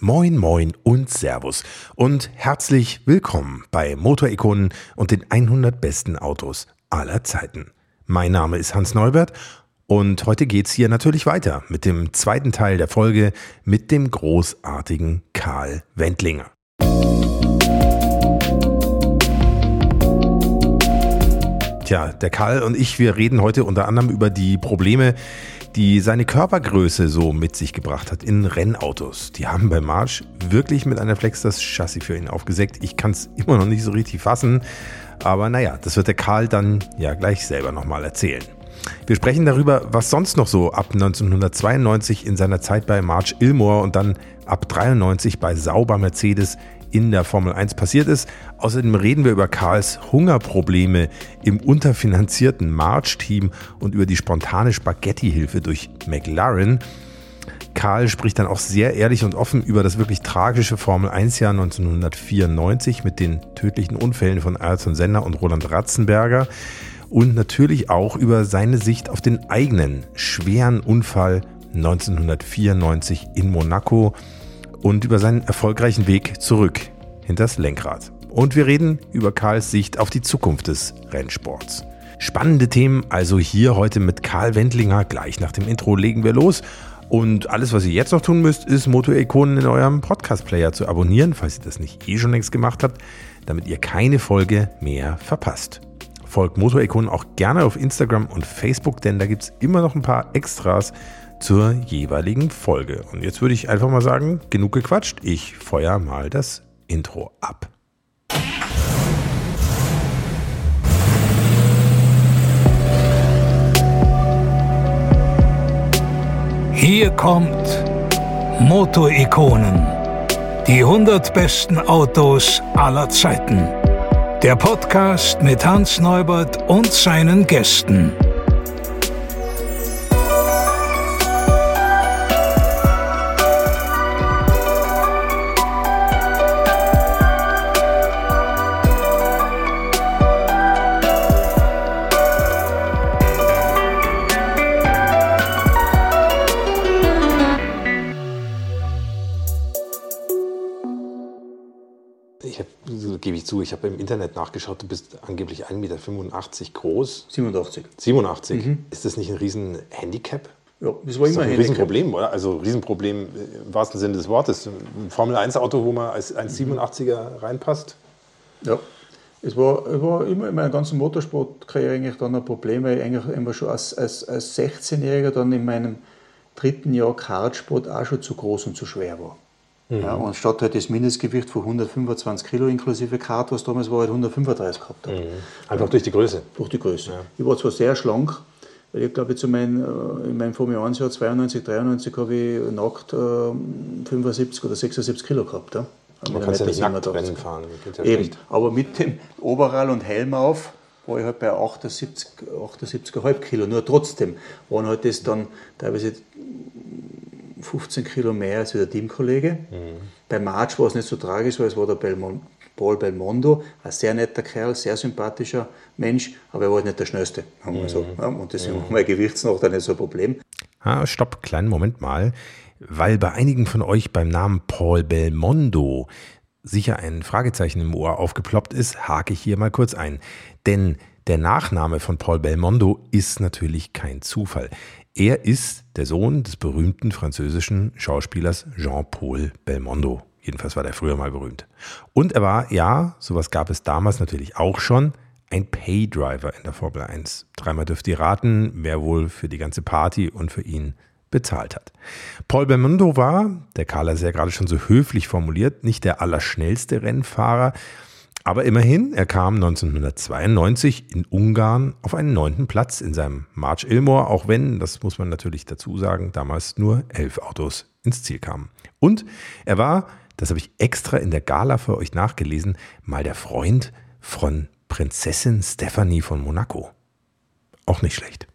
Moin, moin und Servus und herzlich willkommen bei Motorikonen und den 100 besten Autos aller Zeiten. Mein Name ist Hans Neubert und heute geht's hier natürlich weiter mit dem zweiten Teil der Folge mit dem großartigen Karl Wendlinger. Tja, der Karl und ich, wir reden heute unter anderem über die Probleme, die seine Körpergröße so mit sich gebracht hat in Rennautos. Die haben bei March wirklich mit einer Flex das Chassis für ihn aufgesägt. Ich kann es immer noch nicht so richtig fassen, aber naja, das wird der Karl dann ja gleich selber nochmal erzählen. Wir sprechen darüber, was sonst noch so ab 1992 in seiner Zeit bei March Ilmore und dann ab 93 bei Sauber Mercedes in der Formel 1 passiert ist. Außerdem reden wir über Karls Hungerprobleme im unterfinanzierten March-Team und über die spontane Spaghetti-Hilfe durch McLaren. Karl spricht dann auch sehr ehrlich und offen über das wirklich tragische Formel 1-Jahr 1994 mit den tödlichen Unfällen von Ayrton Senna und Roland Ratzenberger und natürlich auch über seine Sicht auf den eigenen schweren Unfall 1994 in Monaco und über seinen erfolgreichen Weg zurück hinters Lenkrad. Und wir reden über Karls Sicht auf die Zukunft des Rennsports. Spannende Themen also hier heute mit Karl Wendlinger. Gleich nach dem Intro legen wir los. Und alles, was ihr jetzt noch tun müsst, ist Motor-Ikonen in eurem Podcast-Player zu abonnieren, falls ihr das nicht eh schon längst gemacht habt, damit ihr keine Folge mehr verpasst. Folgt Motor-Ikonen auch gerne auf Instagram und Facebook, denn da gibt es immer noch ein paar Extras zur jeweiligen Folge. Und jetzt würde ich einfach mal sagen, genug gequatscht. Ich feuer mal das Intro ab. Hier kommt Motorikonen. Die 100 besten Autos aller Zeiten. Der Podcast mit Hans Neubert und seinen Gästen. Zu, ich habe im Internet nachgeschaut, du bist angeblich 1,85 Meter groß. 87. 87. Mhm. Ist das nicht ein Riesenhandicap? Ja, das war immer ein Riesenproblem, oder? Also Riesenproblem im wahrsten Sinne des Wortes. Ein Formel-1-Auto, wo man als 1,87er reinpasst. Ja, es war, es war immer in meiner ganzen Motorsportkarriere eigentlich dann ein Problem, weil ich eigentlich immer schon als, als, als 16-Jähriger dann in meinem dritten Jahr Kartsport auch schon zu groß und zu schwer war. Mhm. Ja, und statt halt das Mindestgewicht von 125 Kilo inklusive Kart, was damals war, halt 135 gehabt habe. Mhm. Einfach durch die Größe? Durch die Größe. Ja. Ich war zwar sehr schlank, weil ich glaube, zu äh, in meinem Formel 1 Jahr 92, 93 habe ich nackt äh, 75 oder 76 Kilo gehabt. Ja. Man kann ja nicht nackt Rennen fahren. Ja Eben, aber mit dem Overall und Helm auf war ich halt bei 78, 78,5 Kilo. Nur trotzdem waren halt das dann teilweise 15 Kilo mehr als der Teamkollege. Mhm. Bei March war es nicht so tragisch, weil es war der Belmont, Paul Belmondo, ein sehr netter Kerl, sehr sympathischer Mensch, aber er war halt nicht der Schnellste. Mhm. So. Und deswegen mhm. war mein Gewichtsnoch dann nicht so ein Problem. Ah, stopp, kleinen Moment mal. Weil bei einigen von euch beim Namen Paul Belmondo sicher ein Fragezeichen im Ohr aufgeploppt ist, hake ich hier mal kurz ein. Denn der Nachname von Paul Belmondo ist natürlich kein Zufall. Er ist der Sohn des berühmten französischen Schauspielers Jean-Paul Belmondo. Jedenfalls war der früher mal berühmt. Und er war, ja, sowas gab es damals natürlich auch schon, ein Paydriver in der Formel 1. Dreimal dürft ihr raten, wer wohl für die ganze Party und für ihn bezahlt hat. Paul Belmondo war, der Carla ist ja gerade schon so höflich formuliert, nicht der allerschnellste Rennfahrer, aber immerhin, er kam 1992 in Ungarn auf einen neunten Platz in seinem March Ilmore, auch wenn, das muss man natürlich dazu sagen, damals nur elf Autos ins Ziel kamen. Und er war, das habe ich extra in der Gala für euch nachgelesen, mal der Freund von Prinzessin Stephanie von Monaco. Auch nicht schlecht.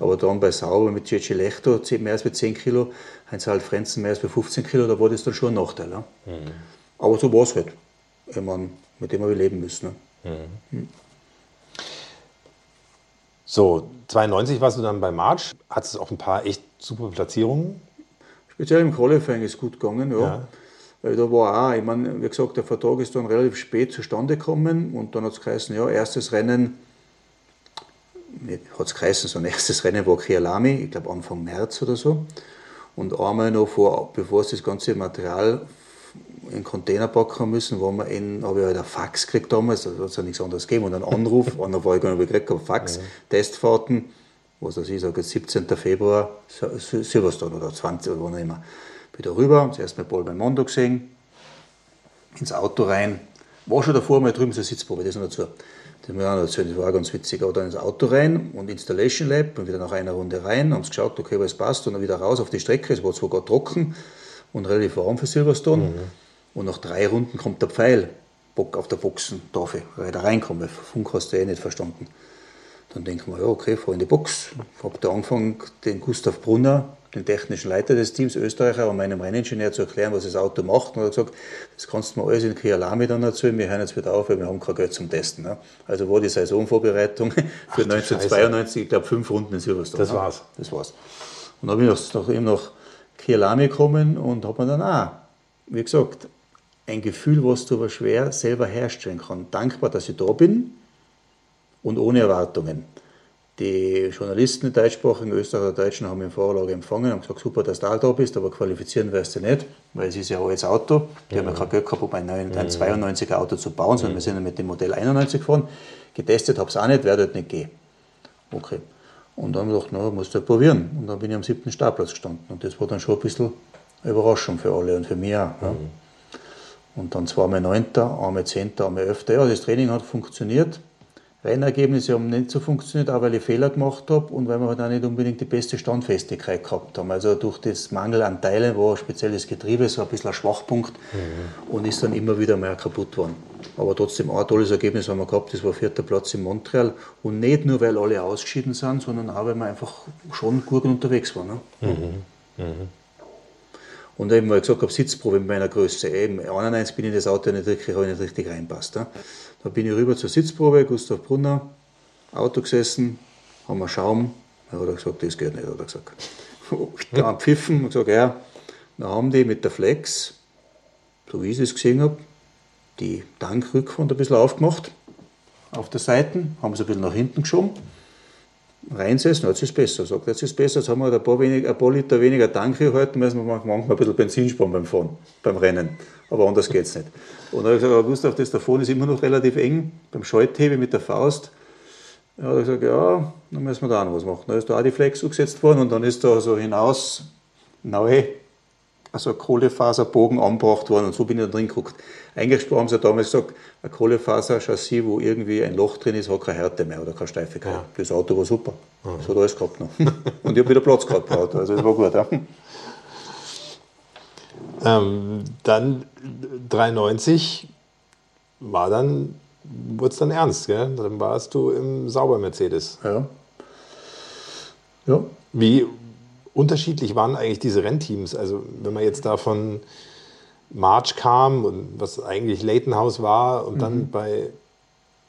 Aber dann bei Sauber mit Gigi Lechto mehr als bei 10 Kilo, Heinz Halt Frenzen mehr als bei 15 Kilo, da war das dann schon ein Nachteil. Ja? Mhm. Aber so war es halt. Ich meine, mit dem wir leben müssen. Ne? Mhm. So, 92 warst du dann bei March, hattest auch ein paar echt super Platzierungen. Speziell im Qualifying ist gut gegangen, ja. ja. Weil da war auch, ich meine, wie gesagt, der Vertrag ist dann relativ spät zustande gekommen und dann hat es geheißen, ja, erstes Rennen, hat es geheißen, so ein erstes Rennen war Kialami, ich glaube Anfang März oder so. Und einmal noch vor, bevor es das ganze Material in den Container packen müssen, wo wir in, habe ich halt einen Fax gekriegt damals, da hat es ja nichts anderes gegeben, und einen Anruf, einer war ich gar nicht gekriegt, aber Fax, ja. Testfahrten, was weiß ich, sage 17. Februar, Silverstone oder 20 oder wann immer. Wieder rüber, zuerst mal Paul Mondo gesehen, ins Auto rein, war schon davor mal drüben so eine Sitzprobe, das noch dazu. Das war auch ganz witzig. Aber dann ins Auto rein und Installation Lab und wieder nach einer Runde rein, haben sie geschaut, okay, was passt, und dann wieder raus auf die Strecke. Es war zwar gerade trocken und relativ warm für Silverstone. Mhm. Und nach drei Runden kommt der Pfeil Bock auf der Boxentafel, weil da reinkommt, weil Funk hast du eh nicht verstanden. Dann denken wir, ja, okay, fahr in die Box. Ich habe da angefangen, den Gustav Brunner, den technischen Leiter des Teams, Österreicher, und meinem Renningenieur zu erklären, was das Auto macht. Und er hat gesagt, das kannst du mir alles in Kialami dann erzählen, wir hören jetzt wieder auf, weil wir haben kein Geld zum Testen. Ne? Also war die Saisonvorbereitung für Ach, 1992, ich glaube, fünf Runden in Silverstone. Das war's. Das war's. Und dann bin ich nach, eben nach Kialami gekommen und habe mir dann auch, wie gesagt, ein Gefühl, was du aber schwer selber herstellen kann. Dankbar, dass ich da bin und ohne Erwartungen. Die Journalisten, die deutschsprachigen Österreicher oder Deutschen, haben mich im Vorlage empfangen und gesagt, super, dass du da bist, aber qualifizieren wirst du nicht, weil es ist ja ein altes Auto. Die mhm. haben ja kein Geld gehabt, um ein, ein 92er Auto zu bauen, sondern mhm. wir sind ja mit dem Modell 91 gefahren. Getestet habe ich es auch nicht, werde dort nicht gehen. Okay. Und dann habe ich gedacht, na, musst du halt probieren. Und dann bin ich am siebten Startplatz gestanden. Und das war dann schon ein bisschen eine Überraschung für alle und für mich auch. Ja. Und dann zweimal Neunter, einmal Zehnter, einmal Elfter. Ja, das Training hat funktioniert. Rennergebnisse haben nicht so funktioniert, auch weil ich Fehler gemacht habe und weil wir halt auch nicht unbedingt die beste Standfestigkeit gehabt haben. Also durch das Mangel an Teilen war ein spezielles Getriebe so ein bisschen ein Schwachpunkt mhm. und ist dann immer wieder mal kaputt worden. Aber trotzdem auch ein tolles Ergebnis haben wir gehabt, das war vierter Platz in Montreal und nicht nur, weil alle ausgeschieden sind, sondern auch, weil wir einfach schon gut unterwegs waren. Ne? Mhm. Mhm. Und eben, weil ich gesagt habe, Sitzprobe mit meiner Größe. Eben, 91 bin ich in das Auto nicht richtig, nicht richtig reinpasst. Ne? Da bin ich rüber zur Sitzprobe, Gustav Brunner, Auto gesessen, haben wir Schaum. Da hat er gesagt, das geht nicht, hat er gesagt. Da haben pfiffen und gesagt, ja, dann haben die mit der Flex, so wie ich es gesehen habe, die Tankrückwand ein bisschen aufgemacht auf der Seite, haben sie ein bisschen nach hinten geschoben reinsetzen, jetzt ist es besser. Sagt, jetzt ist es besser, jetzt haben wir ein paar, wenig, ein paar Liter weniger Tank halten müssen wir manchmal ein bisschen Benzin sparen beim Fahren, beim Rennen. Aber anders geht es nicht. Und dann habe ich gesagt, Gustav, das davon ist immer noch relativ eng, beim Schalthebel mit der Faust. Ja, habe ich gesagt, ja, dann müssen wir da auch noch was machen. Dann ist da auch die Flex umgesetzt worden und dann ist da so hinaus neu also ein Kohlefaserbogen angebracht worden und so bin ich da drin geguckt. Eigentlich haben sie damals gesagt, ein Kohlefaser-Chassis, wo irgendwie ein Loch drin ist, hat keine Härte mehr oder keine Steifigkeit. Ja. Das Auto war super. Das hat alles gehabt noch. Und ich habe wieder Platz gehabt im Auto, also das war gut. Ja. Ähm, dann 93 war dann, wurde es dann ernst, gell? Dann warst du im Sauber-Mercedes. Ja. Ja. Wie unterschiedlich waren eigentlich diese Rennteams? Also wenn man jetzt da von March kam und was eigentlich Leighton House war und mhm. dann bei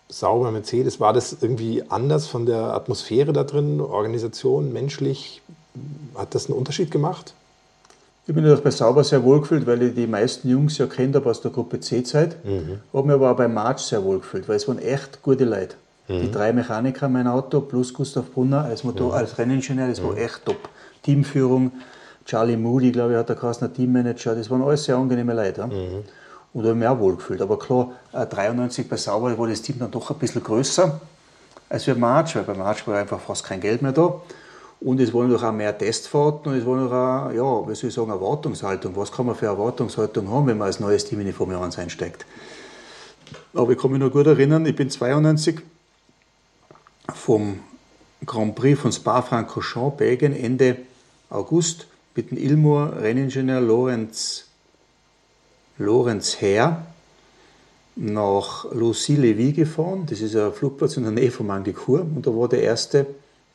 Sauber Mercedes, war das irgendwie anders von der Atmosphäre da drin, Organisation, menschlich? Hat das einen Unterschied gemacht? Ich bin natürlich bei Sauber sehr wohl gefühlt, weil ich die meisten Jungs ja kennt habe aus der Gruppe C-Zeit. Mhm. Habe mich aber auch bei March sehr wohl gefühlt, weil es waren echt gute Leute. Mhm. Die drei Mechaniker mein Auto plus Gustav Brunner als, Motor, mhm. als Renningenieur, das war mhm. echt top. Teamführung. Charlie Moody, glaube ich, hat der Kastner Teammanager. Das waren alles sehr angenehme Leute. Mhm. Und da habe ich mich auch wohl gefühlt. Aber klar, 93 bei Sauber war das Team dann doch ein bisschen größer als für March, weil bei March war einfach fast kein Geld mehr da. Und es waren noch auch mehr Testfahrten und es war noch auch, ja, wie soll ich sagen, Erwartungshaltung. Was kann man für Erwartungshaltung haben, wenn man als neues Team in die Formel 1 einsteigt? Aber ich kann mich noch gut erinnern, ich bin 92 vom Grand Prix von Spa-Francorchamps, Belgien, Ende August mit dem Ilmor Renningenieur Lorenz, Lorenz Herr nach Lucy-Levy gefahren. Das ist ein Flugplatz in der Nähe von Manglicourt. Und da war der erste,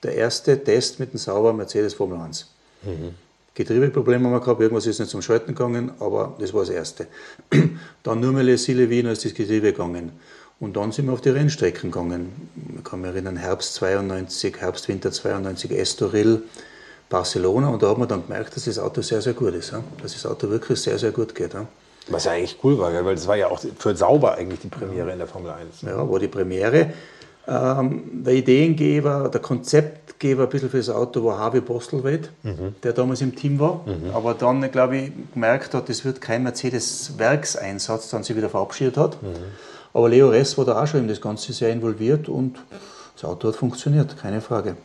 der erste Test mit dem sauber Mercedes Formel 1. Mhm. Getriebeprobleme haben wir gehabt, irgendwas ist nicht zum Schalten gegangen, aber das war das Erste. Dann nur mal Lucy-Levy, dann ist das Getriebe gegangen. Und dann sind wir auf die Rennstrecken gegangen. Ich kann mich erinnern, Herbst 92, Herbst, Winter 92, Estoril, Barcelona und da hat man dann gemerkt, dass das Auto sehr, sehr gut ist. Dass das Auto wirklich sehr, sehr gut geht. Was ja eigentlich cool war, weil das war ja auch für sauber eigentlich die Premiere in der Formel 1. Ja, war die Premiere. Ähm, der Ideengeber, der Konzeptgeber ein bisschen für das Auto war Harvey Bostelwed, mhm. der damals im Team war. Mhm. Aber dann, glaube ich, gemerkt hat, das wird kein Mercedes-Werkseinsatz, dann sich wieder verabschiedet hat. Mhm. Aber Leo Ress war da auch schon in das Ganze sehr involviert und das Auto hat funktioniert, keine Frage.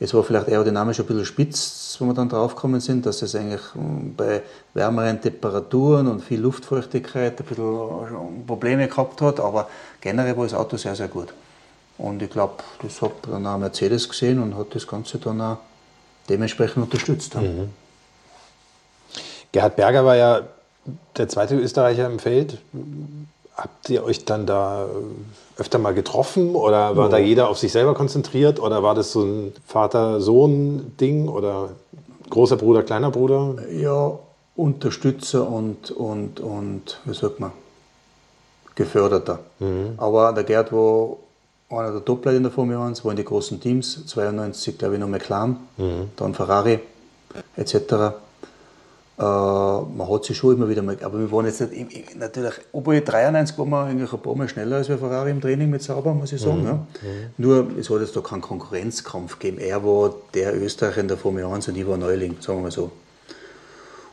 Es war vielleicht aerodynamisch ein bisschen spitz, wo wir dann draufgekommen sind, dass es eigentlich hm, bei wärmeren Temperaturen und viel Luftfeuchtigkeit ein bisschen Probleme gehabt hat, aber generell war das Auto sehr, sehr gut. Und ich glaube, das hat dann auch Mercedes gesehen und hat das Ganze dann auch dementsprechend unterstützt. Mhm. Gerhard Berger war ja der zweite Österreicher im Feld. Habt ihr euch dann da öfter mal getroffen oder war ja. da jeder auf sich selber konzentriert oder war das so ein Vater-Sohn-Ding oder großer Bruder, kleiner Bruder? Ja, Unterstützer und, und, und wie sagt man, Geförderter. Mhm. Aber der Gerd war einer der Top-Leute in der Formel 1, war in den großen Teams, 92 glaube ich noch McLaren, mhm. dann Ferrari etc. Äh, man hat sich schon immer wieder mal, aber wir waren jetzt nicht, natürlich, obwohl 93 waren wir eigentlich ein paar Mal schneller als wir Ferrari im Training mit Sauber, muss ich sagen. Mhm. Ja. Mhm. Nur, es hat jetzt da keinen Konkurrenzkampf gegeben. Er war der Österreicher in der Formel 1 und ich war Neuling, sagen wir mal so.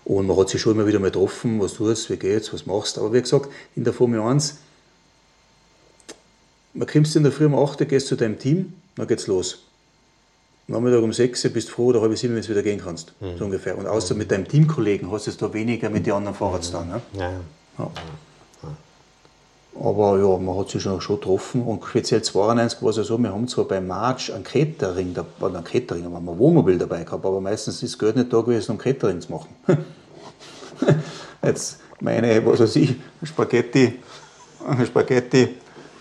Und man hat sich schon immer wieder mal getroffen, was tust, wie geht's, was machst. du. Aber wie gesagt, in der Formel 1, man kommst in der Früh um 8 Uhr, gehst zu deinem Team, dann geht's los. Nachmittag um 6 Uhr bist du froh oder halb sieben, wenn du wieder gehen kannst. Mhm. So ungefähr. Und außer mit deinem Teamkollegen hast du es da weniger mit den anderen Fahrer zu tun. Ne? Ja. Ja. Aber ja, man hat sich schon, schon getroffen und speziell 92 war es ja so, wir haben zwar beim March ein Catering, da war ein Catering, da haben wir Wohnmobil dabei gehabt, aber meistens ist Geld nicht da gewesen, um Catering zu machen. Jetzt meine, was weiß ich, Spaghetti, Spaghetti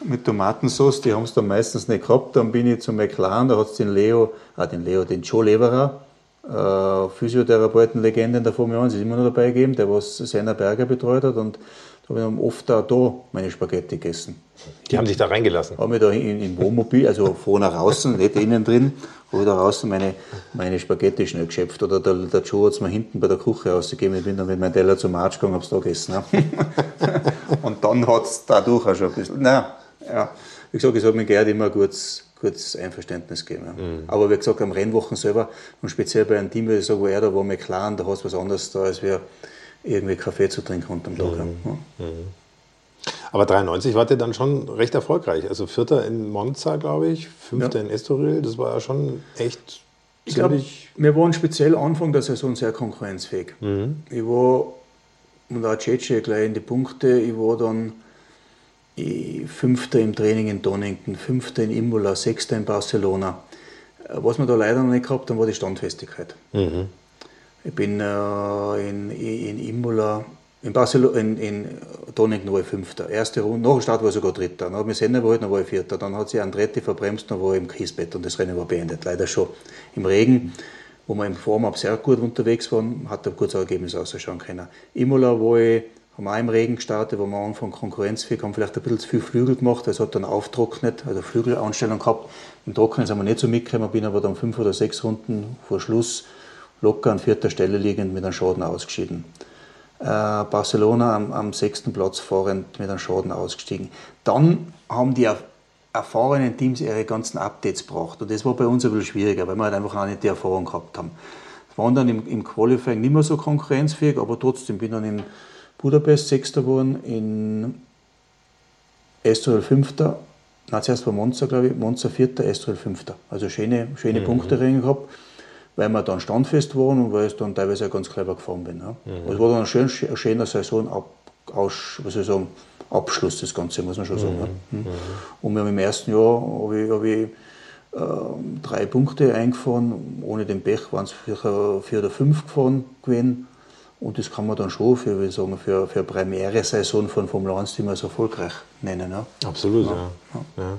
mit Tomatensauce, die haben es dann meistens nicht gehabt. Dann bin ich zu McLaren, da hat es den Leo, ah, den Leo, den Joe Leverer, äh, Physiotherapeuten-Legende in der Formel 1, ist immer noch dabei gegeben, der was Seiner Berger betreut hat und da habe ich oft auch da meine Spaghetti gegessen. Die haben sich da reingelassen? Haben wir da in, im Wohnmobil, also vorne außen, nicht innen drin, habe ich da draußen meine, meine Spaghetti schnell geschöpft. Oder der, der Joe hat es mir hinten bei der Küche ausgegeben. Ich bin dann mit meinem Teller zum Marsch gegangen, habe es da gegessen. Ne? und dann hat es dadurch auch schon ein bisschen, nein, ja, wie gesagt, es hat mir Gerd immer ein gutes, gutes Einverständnis gegeben. Ja. Mhm. Aber wie gesagt, am Rennwochen selber und speziell bei einem Team, wie ich sage, wo er da war, McLaren, da hast du was anderes da, als wir irgendwie Kaffee zu trinken unterm Tag. Mhm. Ja. Mhm. Aber 93 war der dann schon recht erfolgreich. Also Vierter in Monza, glaube ich, Fünfter ja. in Estoril, das war ja schon echt ich glaube, wir waren speziell Anfang der Saison sehr konkurrenzfähig. Mhm. Ich war, und auch Cece gleich in die Punkte, ich war dann Fünfter im Training in Donington, Fünfter in Imola, Sechster in Barcelona. Äh, was wir da leider noch nicht gehabt haben, war die Standfestigkeit. Mhm. Ich bin äh, in, in Imola, in, Barcelona, in, in Donington war ich Fünfter. Erste Runde, nach dem Start war ich sogar Dritter. Dann hat mich Senna überholt, dann war ich Vierter. Dann hat sich Andretti verbremst, dann war ich im Kiesbett und das Rennen war beendet. Leider schon im Regen, wo wir im Form sehr gut unterwegs waren, hat ein gutes Ergebnis ausschauen können. Imola war ich haben auch im Regen gestartet, wo wir Anfang konkurrenzfähig haben, vielleicht ein bisschen zu viel Flügel gemacht, es hat dann auftrocknet, also Flügelanstellung gehabt. Im Trocknen sind wir nicht so mitgekommen, bin aber dann fünf oder sechs Runden vor Schluss locker an vierter Stelle liegend mit einem Schaden ausgeschieden. Äh, Barcelona am, am, sechsten Platz fahrend mit einem Schaden ausgestiegen. Dann haben die erfahrenen Teams ihre ganzen Updates gebracht und das war bei uns ein bisschen schwieriger, weil wir halt einfach noch nicht die Erfahrung gehabt haben. Wir waren dann im, im Qualifying nicht mehr so konkurrenzfähig, aber trotzdem bin dann in Budapest Sechster geworden, in Estoril Fünfter, na zuerst war Monza, glaube ich, Monza Vierter, Estoril Fünfter. Also schöne, schöne mhm. Punkte gehabt, weil wir dann standfest waren und weil ich dann teilweise auch ganz clever gefahren bin. Ja. Mhm. Also es war dann ein, schön, ein schöner Saison, aus, was soll ich sagen, Abschluss das Ganze, muss man schon sagen. Mhm. Ja. Mhm. Und wir haben im ersten Jahr habe ich, hab ich äh, drei Punkte eingefahren, ohne den Pech waren es vier, vier oder fünf gefahren gewesen. Und das kann man dann schon für, wie sagen, für, für Premiere-Saison von Formel 1 Team als erfolgreich nennen. Ja. Absolut, ja. ja. ja.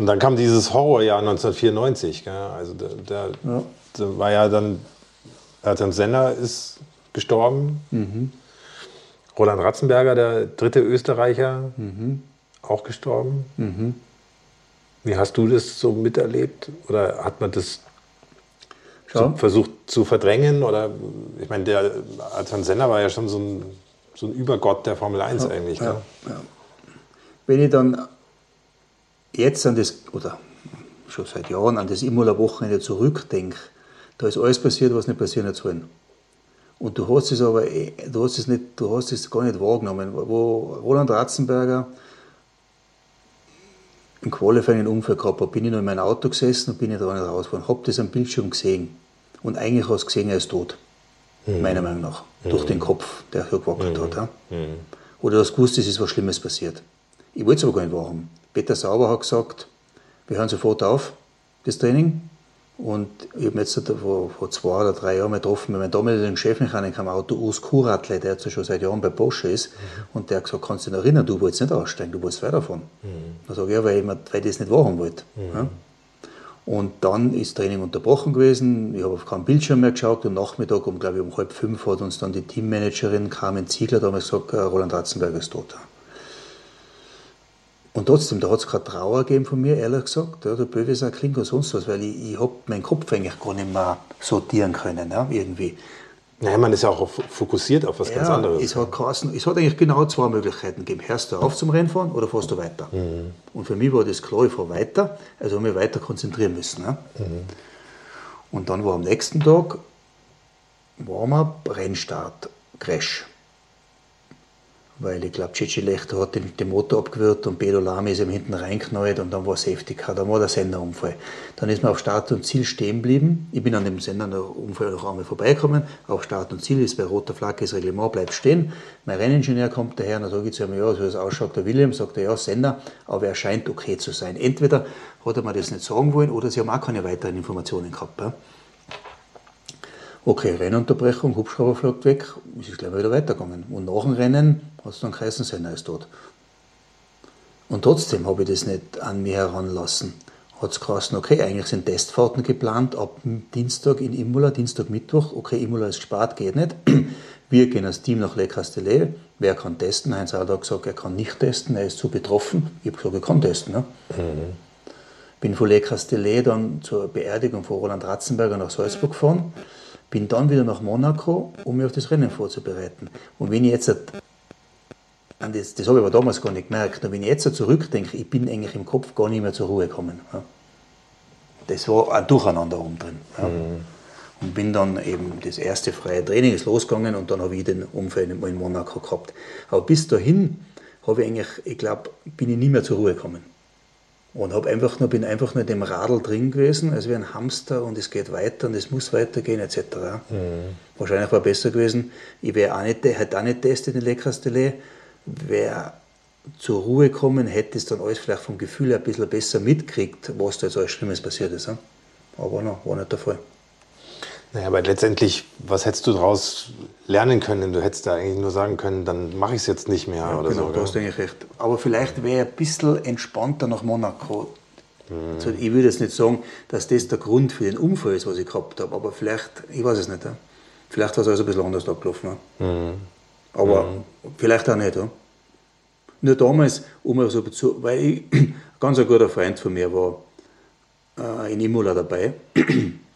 Und dann kam dieses Horrorjahr 1994. Gell? Also da, da, ja. da, war ja dann, Ertan Senner ist gestorben. Mhm. Roland Ratzenberger, der dritte Österreicher, mhm. auch gestorben. Mhm. Wie hast du das so miterlebt? Oder hat man das so versucht zu verdrängen? Oder ich meine, der Ertan Senner war ja schon so ein, so ein Übergott der Formel 1 ja, eigentlich. Ja, ja. Wenn ich dann jetzt an das, oder schon seit Jahren an das Imola-Wochenende zurückdenke, da ist alles passiert, was nicht passieren hat sollen. Und du hast es aber, eh, du hast es, nicht, du hast es gar nicht wahrgenommen. Wo Roland Ratzenberger im Qualifying einen Unfall gehabt hat, bin ich noch in meinem Auto gesessen und bin da nicht rausgefahren. Habe das am Bildschirm gesehen. Und eigentlich hast du gesehen, er ist tot. Mhm. Meiner Meinung nach. Mhm. Durch den Kopf, der hier gewackelt mhm. hat. Ja? Mhm. Oder du hast gewusst, es ist was Schlimmes passiert. Ich wollte es aber gar nicht wahrhaben. Peter Sauber hat gesagt, wir hören sofort auf, das Training. Und ich habe jetzt vor, vor, zwei oder drei Jahren mal getroffen mit meinem damaligen Chefmechaniker am Auto, Urs Kuratle, der jetzt schon seit Jahren bei Porsche ist. Mhm. Und der hat gesagt, kannst du dich noch erinnern, du wolltest nicht aussteigen, du wolltest weiterfahren. Mhm. Da sage ich, ja, weil ich, weil ich das nicht wahrhaben wollte. Mhm. Ja? Und dann ist Training unterbrochen gewesen. Ich habe auf keinen Bildschirm mehr geschaut. Und Nachmittag um, glaube ich, um halb fünf hat uns dann die Teammanagerin Carmen Ziegler damals gesagt, äh, Roland Ratzenberger ist tot. Und trotzdem, da hat es keine Trauer gegeben von mir, ehrlich gesagt. Ja, der Böwe klingt oder sonst was, weil ich, ich habe meinen Kopf eigentlich gar nicht mehr sortieren können, ja, irgendwie. Naja, man ist ja auch fokussiert auf was ja, ganz anderes. Es hat, geheißen, es hat eigentlich genau zwei Möglichkeiten gegeben. Hörst du auf zum Rennfahren oder fährst du weiter? Mhm. Und für mich war das klar, ich fahre weiter, also habe ich mich weiter konzentrieren müssen. Ja. Mhm. Und dann war am nächsten Tag Warm-up, Rennstart, Crash weil ich glaube, Cici Lechter hat den, den, Motor abgewürgt und Pedro Lamy ist ihm hinten reinknallt und dann war Safety Car, dann war der Senderunfall. Dann ist man auf Start und Ziel stehen geblieben. Ich bin an dem Senderunfall noch einmal vorbeigekommen. Auf Start und Ziel ist bei roter Flagge das Reglement, bleibt stehen. Mein Renningenieur kommt daher und dann sage ich zu ihm, ja, so wie es ausschaut, der William, sagt er, ja, Sender, aber er scheint okay zu sein. Entweder hat er mir das nicht sagen wollen oder sie haben auch keine weiteren Informationen gehabt. Ja. Okay, Rennunterbrechung, Hubschrauber flog weg, es ist gleich wieder weitergegangen. Und nach dem Rennen hat es dann geheißen, Senna ist tot. Und trotzdem habe ich das nicht an mir heranlassen. Hat es geheißen, okay, eigentlich sind Testfahrten geplant ab Dienstag in Imola, Dienstag, Mittwoch. Okay, Imola ist gespart, geht nicht. Wir gehen als Team nach Le Castellet. Wer kann testen? Heinz Alder hat gesagt, er kann nicht testen, er ist zu betroffen. Ich habe gesagt, er kann testen. Ne? Mhm. Bin von Le Castellet dann zur Beerdigung von Roland Ratzenberger nach Salzburg gefahren. Bin dann wieder nach Monaco, um mich auf das Rennen vorzubereiten. Und wenn ich jetzt das, das habe ich aber damals gar nicht gemerkt, und wenn ich jetzt zurückdenke, ich bin eigentlich im Kopf gar nicht mehr zur Ruhe gekommen. Das war ein Durcheinander um drin. Mhm. Und bin dann eben das erste freie Training ist losgegangen und dann habe ich den Unfall in Monaco gehabt. Aber bis dahin habe ich eigentlich, ich glaube, bin ich nie mehr zur Ruhe gekommen. Und hab einfach nur, bin einfach nur in dem Radl drin gewesen, als wie ein Hamster und es geht weiter und es muss weitergehen etc. Mhm. Wahrscheinlich war besser gewesen, ich wäre auch nicht, hätte auch nicht testet in Le Castellet, wäre zur Ruhe kommen, hätte es dann alles vielleicht vom Gefühl her ein bisschen besser mitkriegt, was da jetzt alles Schlimmes passiert ist. Aber no, war nicht der Fall. Naja, aber letztendlich, was hättest du daraus lernen können? Du hättest da eigentlich nur sagen können, dann mache ich es jetzt nicht mehr ja, oder genau, so. Du hast eigentlich recht. Aber vielleicht wäre ein bisschen entspannter nach Monaco. Mhm. Also ich würde jetzt nicht sagen, dass das der Grund für den Unfall ist, was ich gehabt habe, aber vielleicht, ich weiß es nicht. Ja. Vielleicht war es alles ein bisschen anders abgelaufen. Ja. Mhm. Aber mhm. vielleicht auch nicht. Ja. Nur damals, um so zu, weil ich, ein ganz ein guter Freund von mir war äh, in Imola dabei.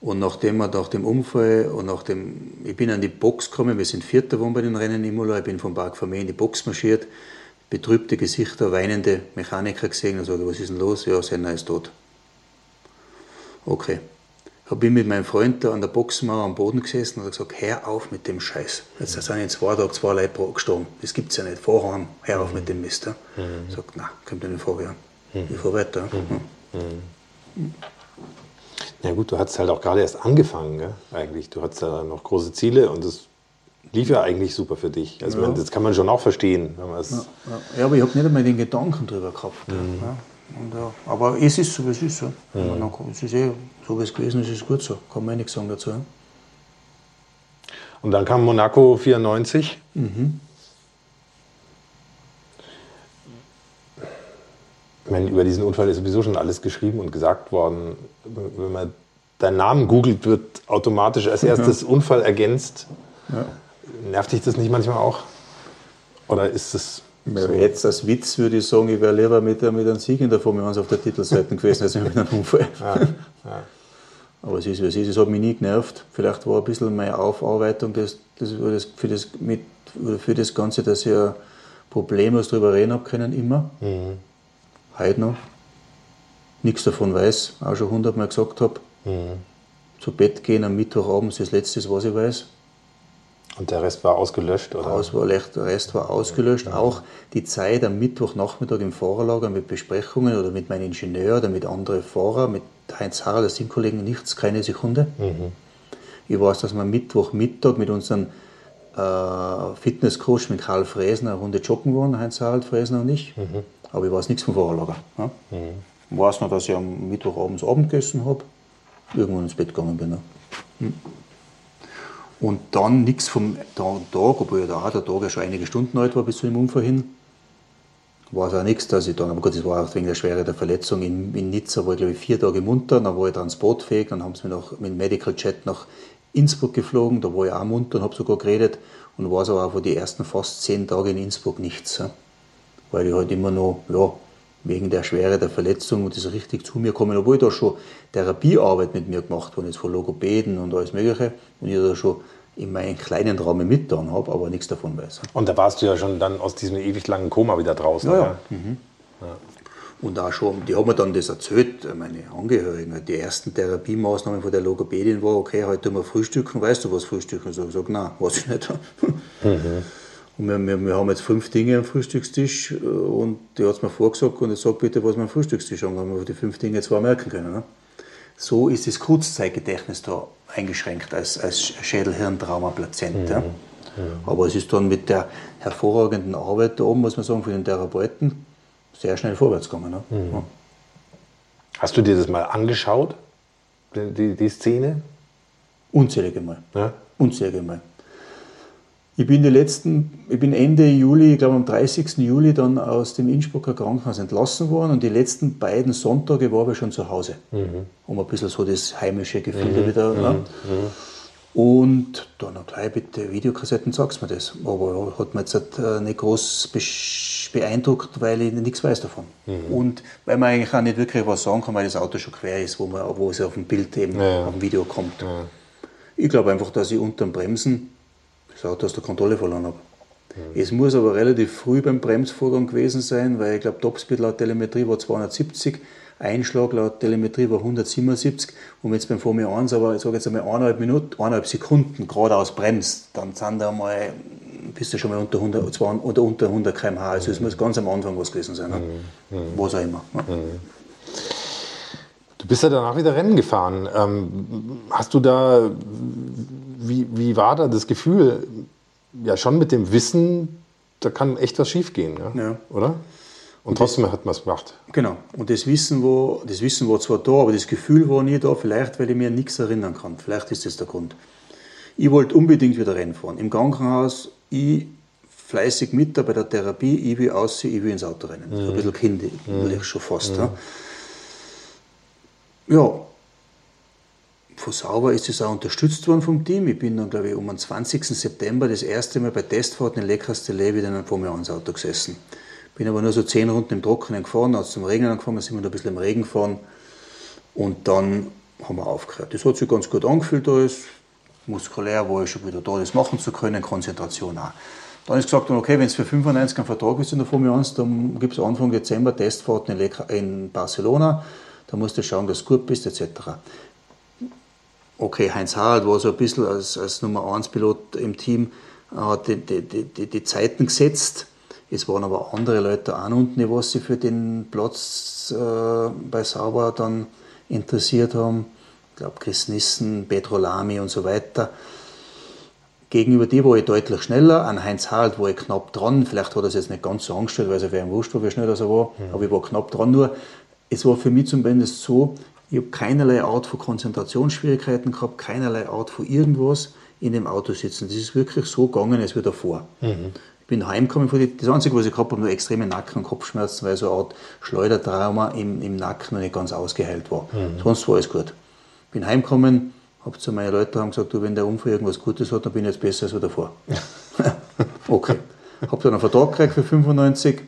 Und nachdem wir nach dem Unfall und nach dem, ich bin an die Box gekommen, wir sind Vierter geworden bei den Rennen in Imola, ich bin vom Park Vermeer in die Box marschiert, betrübte Gesichter, weinende Mechaniker gesehen und sage, was ist denn los? Ja, Senna ist tot. Okay. Ich bin mit meinem Freund da an der Boxmauer am Boden gesessen und habe gesagt, hör auf mit dem Scheiß. Jetzt sind in zwei Tagen zwei Leute gestorben. Das gibt es ja nicht. Vorher, hör auf mit dem Mist. Ja. Mhm. Sagt, na, kommt ja nicht vor. Ja. Mhm. Ich fahre weiter. Mhm. Mhm. Ja gut, du hast halt auch gerade erst angefangen, gell? eigentlich. Du hattest ja noch große Ziele und das lief ja eigentlich super für dich. Also Ja. man, das kann man schon auch verstehen. Wenn es, Ja, ja, aber ich habe nicht einmal den Gedanken drüber gehabt. Ja. Und, ja, aber es ist so, wie es ist. So. Und dann, es ist eh so, wie es gewesen ist, ist gut so. Kann man eh nichts sagen dazu. ja. Und dann kam Monaco 94. Ich meine, über diesen Unfall ist sowieso schon alles geschrieben und gesagt worden. Wenn man deinen Namen googelt, wird automatisch als erstes Unfall ergänzt. Nervt dich das nicht manchmal auch? Oder ist es Ja, Jetzt als Witz würde ich sagen, ich wäre lieber mit, mit einem Sieg in der Formel 1 auf der Titelseite gewesen, als mit einem Unfall. Aber es ist, wie es ist. Es hat mich nie genervt. Vielleicht war ein bisschen meine Aufarbeitung das, das, für, das, für, das, mit, für das Ganze, dass ich ja problemlos darüber reden habe können, immer. Heute noch. Nichts davon weiß, auch schon hundertmal gesagt habe. Zu Bett gehen am Mittwochabend ist das Letzte, was ich weiß. und der Rest war ausgelöscht? Oder? Aus war leicht, der Rest war ausgelöscht. Auch die Zeit am Mittwochnachmittag im Fahrerlager mit Besprechungen oder mit meinem Ingenieur oder mit anderen Fahrern, mit Heinz Harrer, der Teamkollegen, nichts, keine Sekunde. Ich weiß, dass wir am Mittwochmittag mit unserem äh, Fitnesscoach, mit Karl Fräsner, eine Runde joggen waren, Heinz Harald Fräsner und ich. Aber ich weiß nichts vom Fahrerlager. Ja? Ich weiß noch, dass ich am Mittwochabends Abend gegessen habe, irgendwann ins Bett gegangen bin. Ja. Und dann nichts vom Ta- Tag, obwohl ja da der Tag ja schon einige Stunden alt war bis zu dem Unfall hin, war es auch nichts, dass ich dann, aber gut, das war auch wegen der Schwere der Verletzung. In, in Nizza war ich glaube ich vier Tage munter, dann war ich transportfähig, dann haben sie mich noch mit dem Medical Jet nach Innsbruck geflogen, da war ich auch munter und habe sogar geredet und war es aber auch für die ersten fast zehn Tage in Innsbruck nichts. Ja. Weil ich halt immer noch, ja, wegen der Schwere der Verletzung und das richtig zu mir kommen, obwohl ich da schon Therapiearbeit mit mir gemacht habe, jetzt von Logopäden und alles Mögliche, und ich da schon in meinen kleinen Raum mitgetan habe, aber nichts davon weiß. Und da warst du ja schon dann aus diesem ewig langen Koma wieder draußen. Ja, ja. oder? Und auch schon, die haben mir dann das erzählt, meine Angehörigen. Die ersten Therapiemaßnahmen von der Logopädin war, okay, heute tun wir frühstücken, weißt du, was frühstücken? So, ich sage, nein, weiß ich nicht. Und wir, wir, wir haben jetzt fünf Dinge am Frühstückstisch äh, und die hat es mir vorgesagt und jetzt sag bitte, was wir am Frühstückstisch haben, haben wir die fünf Dinge zwar merken können. Ne? So ist das Kurzzeitgedächtnis da eingeschränkt als, als Schädel-Hirn-Trauma-Patient. Ja? Aber es ist dann mit der hervorragenden Arbeit da oben, muss man sagen, von den Therapeuten, sehr schnell vorwärts gegangen. Ne? Ja. Hast du dir das mal angeschaut, die, die, die Szene? Unzählige Mal. Ja? Unzählige Mal. Ich bin die letzten, ich bin Ende Juli, ich glaube am 30. Juli dann aus dem Innsbrucker Krankenhaus entlassen worden und die letzten beiden Sonntage war ich schon zu Hause, um ein bisschen so das heimische Gefühl wieder. Ne? Und dann gleich bitte Videokassetten, sagst mir das. Aber hat mir jetzt äh, nicht groß beeindruckt, weil ich nichts weiß davon. Und weil man eigentlich auch nicht wirklich was sagen kann, weil das Auto schon quer ist, wo, man, wo es auf dem Bild eben, Ja. auf dem Video kommt. Ich glaube einfach, dass ich unter dem Bremsen das Auto aus der Kontrolle verloren habe. Es muss aber relativ früh beim Bremsvorgang gewesen sein, weil ich glaube, Topspeed laut Telemetrie war 270, Einschlag laut Telemetrie war 177 und wenn jetzt beim Formel 1 aber, ich sage jetzt einmal eineinhalb Minuten, eineinhalb Sekunden geradeaus bremst, dann sind da mal, bist du schon mal unter 100, zwei- oder unter 100 km/h. Also es muss ganz am Anfang was gewesen sein. Ne? Was auch immer. Ne? Du bist ja danach wieder Rennen gefahren. Ähm, hast du da, wie, wie war da das Gefühl? Ja, schon mit dem Wissen, da kann echt was schiefgehen, ja? Ja. oder? Und trotzdem hat man es gemacht. Genau. Und das Wissen, war, das Wissen war zwar da, aber das Gefühl war nie da. Vielleicht, weil ich mir nichts erinnern kann. Vielleicht ist das der Grund. Ich wollte unbedingt wieder Rennen fahren. Im Krankenhaus, ich fleißig mit da bei der Therapie, ich will aussehen, ich will ins Auto rennen. So ein bisschen kindisch schon fast. Ja. ja, von Sauber ist es auch unterstützt worden vom Team. Ich bin dann, glaube ich, um den 20. September das erste Mal bei Testfahrten in Le Castellet wieder in einem Formel 1 Auto gesessen. Bin aber nur so zehn Runden im Trockenen gefahren, als es zum Regnen angefangen ist, sind wir da ein bisschen im Regen gefahren. Und dann haben wir aufgehört. Das hat sich ganz gut angefühlt alles. Muskulär war ich schon wieder da, das machen zu können, Konzentration auch. Dann ist gesagt, okay, wenn es für 95 ein Vertrag ist in der Formel 1, dann gibt es Anfang Dezember Testfahrten in, in Barcelona. Da musst du schauen, dass du gut bist, etc. Okay, Heinz Harald war so ein bisschen als, als Nummer 1 Pilot im Team, hat die, die, die, die Zeiten gesetzt. Es waren aber andere Leute auch unten, die was sich für den Platz äh, bei Sauber dann interessiert haben. glaube Chris Nissen, Petro Lamy und so weiter. Gegenüber die war ich deutlich schneller, an Heinz Harald war ich knapp dran. Vielleicht hat er es jetzt nicht ganz so angestellt, weil es ihm wurscht war, wie schnell er war. Mhm. Aber ich war knapp dran. Nur, es war für mich zumindest so, ich habe keinerlei Art von Konzentrationsschwierigkeiten gehabt, keinerlei Art von irgendwas in dem Auto sitzen. Das ist wirklich so gegangen, als wie davor. Mhm. Ich bin heimgekommen, das Einzige, was ich gehabt habe, nur extreme Nacken- und Kopfschmerzen, weil so eine Art Schleudertrauma im, im Nacken noch nicht ganz ausgeheilt war. Mhm. Sonst war alles gut. Ich bin heimgekommen, habe zu meinen Leuten gesagt, du, wenn der Unfall irgendwas Gutes hat, dann bin ich jetzt besser als davor. okay. Habe dann einen Vertrag gekriegt für 95.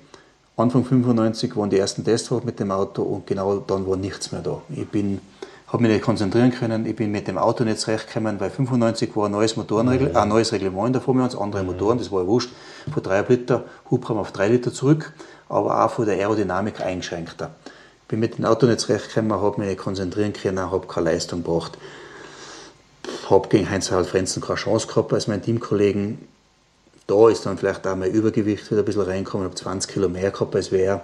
Anfang 95 waren die ersten Testfahrten mit dem Auto und genau dann war nichts mehr da. Ich bin habe mich nicht konzentrieren können, ich bin mit dem Auto nicht zurechtgekommen, weil 95 war ein neues, Motorenregl mhm. ein neues Reglement in der Formel 1, andere mhm. Motoren, das war ja wurscht, von 3 Liter Hubraum auf 3 Liter zurück, aber auch von der Aerodynamik eingeschränkter. Ich bin mit dem Auto nicht zurechtgekommen, habe mich nicht konzentrieren können, habe keine Leistung gebracht habe gegen Heinz-Harald Frenzen keine Chance gehabt als mein Teamkollegen. Da ist dann vielleicht auch mein Übergewicht wieder ein bisschen reingekommen. Habe 20 Kilo mehr gehabt als wer.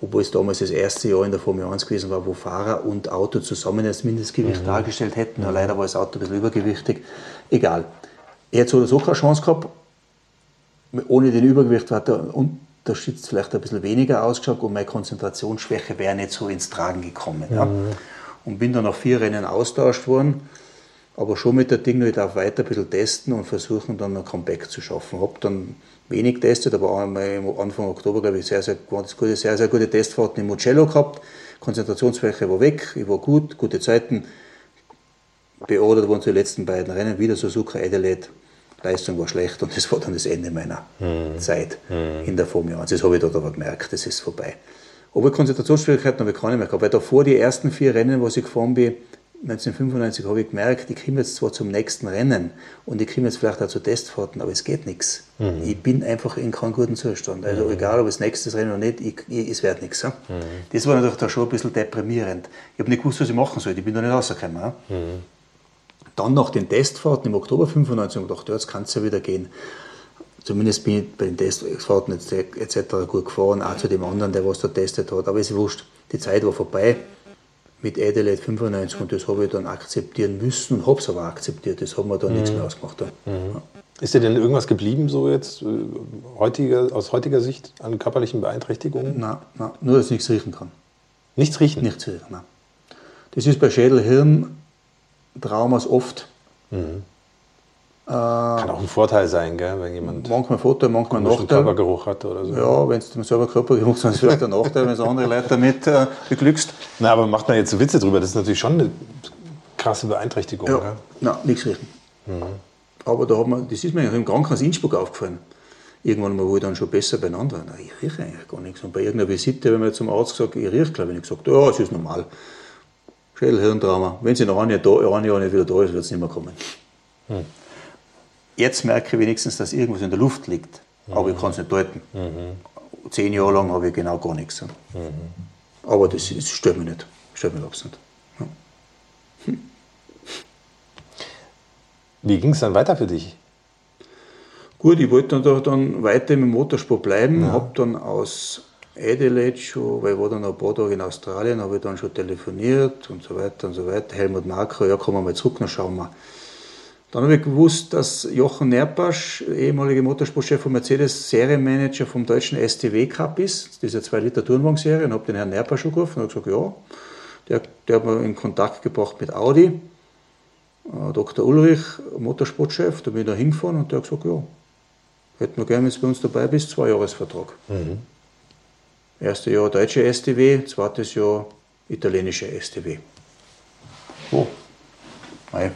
Obwohl es damals das erste Jahr in der Formel 1 gewesen war, wo Fahrer und Auto zusammen das Mindestgewicht mhm. dargestellt hätten. Ja, leider war das Auto ein bisschen übergewichtig. Egal. Er hat so oder so keine Chance gehabt. Ohne den Übergewicht hat der Unterschied vielleicht ein bisschen weniger ausgeschaut und meine Konzentrationsschwäche wäre nicht so ins Tragen gekommen. Mhm. Ja. Und bin dann nach vier Rennen austauscht worden aber schon mit der Ding, ich darf weiter ein bisschen testen und versuchen dann ein Comeback zu schaffen. Habe dann wenig getestet, aber auch Anfang Oktober, glaube ich, sehr, sehr gute, sehr, sehr gute Testfahrten im Mugello gehabt. Konzentrationsfläche war weg, ich war gut, gute Zeiten. Beordert wurden die letzten beiden Rennen, wieder Suzuka Adelaide. Leistung war schlecht und das war dann das Ende meiner mhm. Zeit mhm. in der Formel 1. Das habe ich dort aber gemerkt, das ist vorbei. Aber Konzentrationsschwierigkeiten habe ich keine mehr gehabt, weil davor die ersten vier Rennen, wo ich gefahren bin, 1995 habe ich gemerkt, ich komme jetzt zwar zum nächsten Rennen und ich komme jetzt vielleicht auch zu Testfahrten, aber es geht nichts. Mhm. Ich bin einfach in keinem guten Zustand. Also mhm. egal, ob es nächstes Rennen oder nicht, ich, ich, es wird nichts. Ja? Mhm. Das war natürlich da schon ein bisschen deprimierend. Ich habe nicht gewusst, was ich machen soll. Ich bin da nicht rausgekommen. Ja? Mhm. Dann nach den Testfahrten im Oktober 95 habe ich gedacht, ja, jetzt kann es ja wieder gehen. Zumindest bin ich bei den Testfahrten etc. gut gefahren, auch zu dem anderen, der was da testet hat. Aber es ist wurscht. Die Zeit war vorbei mit Adelaide 95 und das habe ich dann akzeptieren müssen und habe es aber akzeptiert. Das haben wir dann mhm. nichts mehr ausgemacht. Mhm. Ja. Ist dir denn irgendwas geblieben, so jetzt äh, heutiger, aus heutiger Sicht an körperlichen Beeinträchtigungen? Nein, nein, nur dass ich nichts riechen kann. Nichts riechen? Nichts riechen, nein. Das ist bei Schädel-Hirn-Traumas oft. Mhm. Kann auch ein Vorteil sein, gell, wenn jemand manchmal Vorteil, manchmal Nachteil. Körpergeruch hat oder so. Ja, wenn du selber Körpergeruch ist es vielleicht ein Nachteil, wenn du andere Leute damit äh, beglückst. Na, aber macht man jetzt so Witze drüber? Das ist natürlich schon eine krasse Beeinträchtigung. Ja, nein, nichts riechen. Mhm. Aber da hat man, das ist mir im Krankenhaus Innsbruck aufgefallen. Irgendwann mal, wo ich dann schon besser beieinander war. ich rieche eigentlich gar nichts. Und bei irgendeiner Visite, wenn man zum Arzt gesagt ich rieche, glaube ich, gesagt, ja, es ist normal. Schädelhirntrauma. Wenn sie noch ein Jahr, da, ein Jahr nicht wieder da ist, wird es nicht mehr kommen. Mhm. Jetzt merke ich wenigstens, dass irgendwas in der Luft liegt, mhm. aber ich kann es nicht deuten. Mhm. Zehn Jahre lang habe ich genau gar nichts. Mhm. Aber das, das stört mich nicht. Stört mich absolut. Ja. Hm. Wie ging es dann weiter für dich? Gut, ich wollte dann, dann weiter im Motorsport bleiben, ja. habe dann aus Adelaide schon, weil ich war dann ein paar Tage in Australien, habe ich dann schon telefoniert und so weiter und so weiter. Helmut Marko, ja, kommen wir mal zurück, dann schauen wir. Dann habe ich gewusst, dass Jochen Nerpasch, ehemaliger Motorsportchef von Mercedes, Serienmanager vom deutschen STW Cup ist, diese 2-Liter-Turnwagen-Serie, und habe den Herrn Nerpasch angerufen und gesagt, ja, der, der hat mir in Kontakt gebracht mit Audi, äh, Dr. Ulrich, Motorsportchef, da bin ich da hingefahren und der hat gesagt, ja, hätten wir gerne, wenn du bei uns dabei bist, zwei Jahresvertrag. Mhm. Erstes Jahr deutsche STW, zweites Jahr italienische STW. Oh. Nein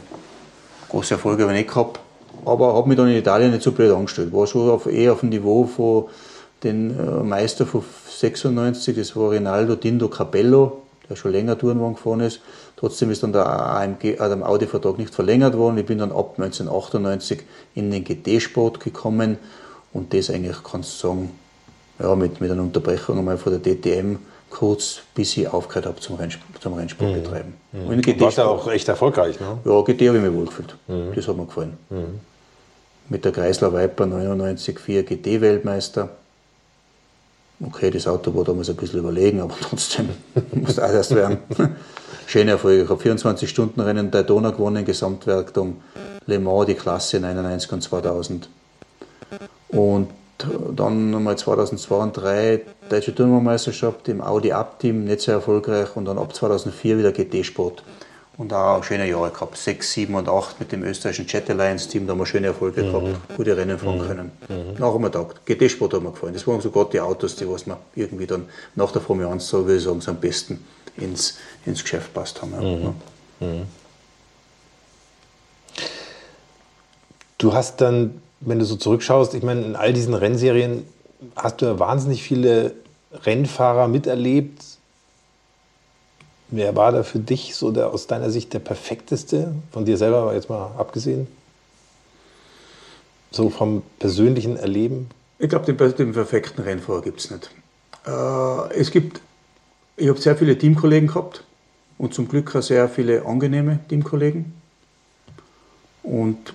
große Erfolge habe ich nicht gehabt. Aber habe mich dann in Italien nicht so blöd angestellt. War schon auf, eher auf dem Niveau von den äh, Meister von 96, das war Rinaldo Dindo Capello, der schon länger Tourenwagen gefahren ist. Trotzdem ist dann der, AMG, äh, der Audi-Vertrag nicht verlängert worden. Ich bin dann ab 1998 in den GT-Sport gekommen und das eigentlich, kannst du sagen, ja, mit, mit einer Unterbrechung einmal von der DTM kurz, bis ich aufgehört habe zum, Rennsp zum Rennsport mhm. betreiben. Mhm. Und GT warst ja auch echt erfolgreich, ne? Ja, GT habe ich mir wohlgefühlt. Mhm. Das hat mir gefallen. Mhm. Mit der Kreisler Viper 99 4 GT-Weltmeister. Okay, das Auto war damals ein bisschen überlegen, aber trotzdem muss auch erst werden. Schöne Erfolge. Ich habe 24 Stunden Rennen Daytona gewonnen, Gesamtwertung Le Mans, die Klasse 99 und 2000. Und dann nochmal 2002 und 2003 Deutsche Turnmeisterschaft im Audi Up-Team, nicht sehr erfolgreich. Und dann ab 2004 wieder GT-Sport. Und auch schöne Jahre gehabt. 6, 7 und 8 mit dem österreichischen Jet Alliance Team, da haben wir schöne Erfolge mhm. gehabt, gute Rennen fahren mhm. können. Mhm. Haben Tag. GT-Sport hat mir gefallen. Das waren sogar die Autos, die was mir irgendwie dann nach der Formel 1, so würde ich sagen, so am besten ins, ins Geschäft passt haben. Ja. Mhm. Mhm. Du hast dann, wenn du so zurückschaust, ich meine, in all diesen Rennserien hast du ja wahnsinnig viele Rennfahrer miterlebt, Wer war da für dich so der, aus deiner Sicht der perfekteste? Von dir selber jetzt mal abgesehen? So vom persönlichen Erleben? Ich glaube, den, den, perfekten Rennfahrer gibt es nicht. Äh, es gibt, ich habe sehr viele Teamkollegen gehabt und zum Glück auch sehr viele angenehme Teamkollegen. Und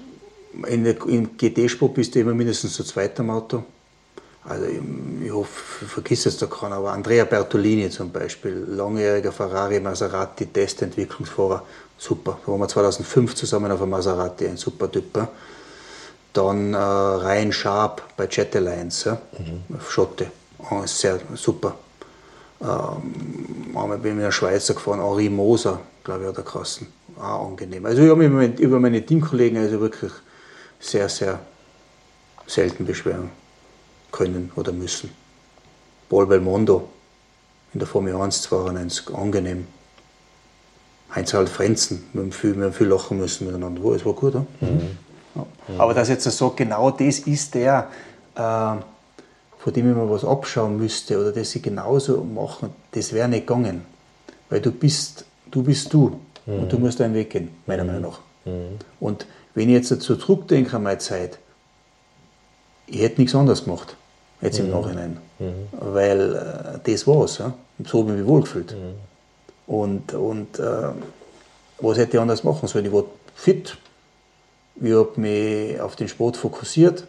in der, im GT-Sport bist du immer mindestens zu zweit am Auto. Also ich, ich hoffe, ich vergiss jetzt da keiner, aber Andrea Bertolini zum Beispiel, langjähriger Ferrari Maserati Testentwicklungsfahrer, super. Da waren wir 2005 zusammen auf einem Maserati, ein super Typ. Dann äh, Ryan Sharp bei Jet Alliance, ja, mhm. Schotte, oh, sehr super. Ähm, einmal bin ich mit einer Schweizer gefahren, Henri Moser, glaube ich, hat er geheißen. Auch angenehm. Also ich habe mich über meine Teamkollegen also wirklich sehr, sehr selten beschweren können oder müssen. Paul Belmondo in der Formel 1 92, angenehm. Heinz-Harald Frenzen, wir haben, viel, wir haben viel lachen müssen miteinander. Oh, es war gut, oder? Mhm. Ja. Aber dass jetzt so genau das ist der, äh, von dem ich mir was abschauen müsste oder das sie genauso machen, das wäre nicht gegangen. Weil du bist du, bist du mhm. und du musst deinen Weg gehen, meiner. Meinung nach. Mhm. Und wenn ich jetzt dazu zurückdenke an meine Zeit, ich hätte nichts anderes gemacht jetzt im mhm. Nachhinein. Mhm. Weil äh, das war's. Ja? So habe ich mich wohlgefühlt. Mhm. Und, und äh, was hätte ich anders machen sollen? Ich war fit, ich habe mich auf den Sport fokussiert,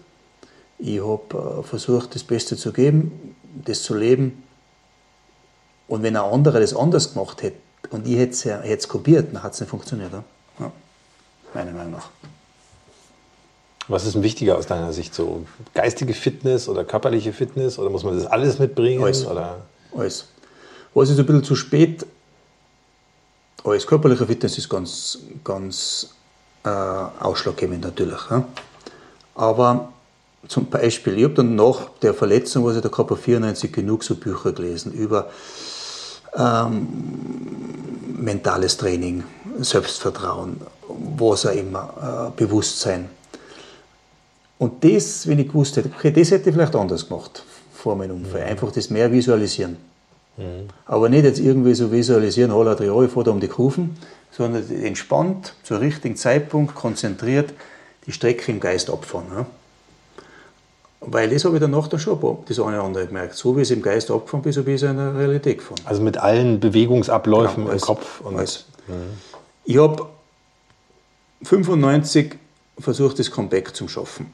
ich habe äh, versucht, das Beste zu geben, das zu leben. Und wenn ein anderer das anders gemacht hätte und ich hätte es kopiert, dann hat es nicht funktioniert. Ja? Ja. Meiner Meinung nach. Was ist denn wichtiger aus deiner Sicht? So geistige Fitness oder körperliche Fitness? Oder muss man das alles mitbringen? Alles. Oder? alles. Was ist ein bisschen zu spät? Alles. Körperliche Fitness ist ganz, ganz äh, ausschlaggebend natürlich. Ja? Aber zum Beispiel, ich habe dann nach der Verletzung, was ich da gehabt habe, 94 genug so Bücher gelesen über ähm, mentales Training, Selbstvertrauen, was auch immer, äh, Bewusstsein. Und das, wenn ich gewusst hätte, okay, das hätte ich vielleicht anders gemacht vor meinem Unfall. Mhm. Einfach das mehr visualisieren. Mhm. Aber nicht jetzt irgendwie so visualisieren, holla, ich fahre da um die Kurven, sondern entspannt, zur richtigen Zeitpunkt, konzentriert die Strecke im Geist abfahren. Ja? Weil das habe ich danach dann schon das eine oder andere gemerkt. So wie es im Geist abgefahren bin, so wie es in der Realität gefahren. Also mit allen Bewegungsabläufen genau, im Kopf. Und alles. Mhm. Ich habe 95 versucht, das Comeback zu schaffen.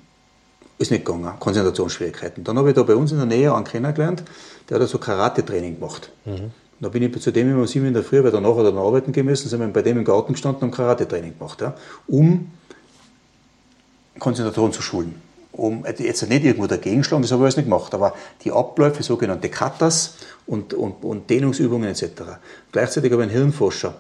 Ist nicht gegangen, Konzentrationsschwierigkeiten. Dann habe ich da bei uns in der Nähe einen kennengelernt, der hat so Karate-Training gemacht. Mhm. Da bin ich zu dem immer um sieben in der Früh, weil danach hat er dann arbeiten gemessen, sind wir bei dem im Garten gestanden und Karate-Training gemacht, ja, um Konzentration zu schulen. Um, jetzt nicht irgendwo dagegen schlagen, das habe ich alles nicht gemacht, aber die Abläufe, sogenannte Katas und, und, und Dehnungsübungen etc. Gleichzeitig habe ich einen Hirnforscher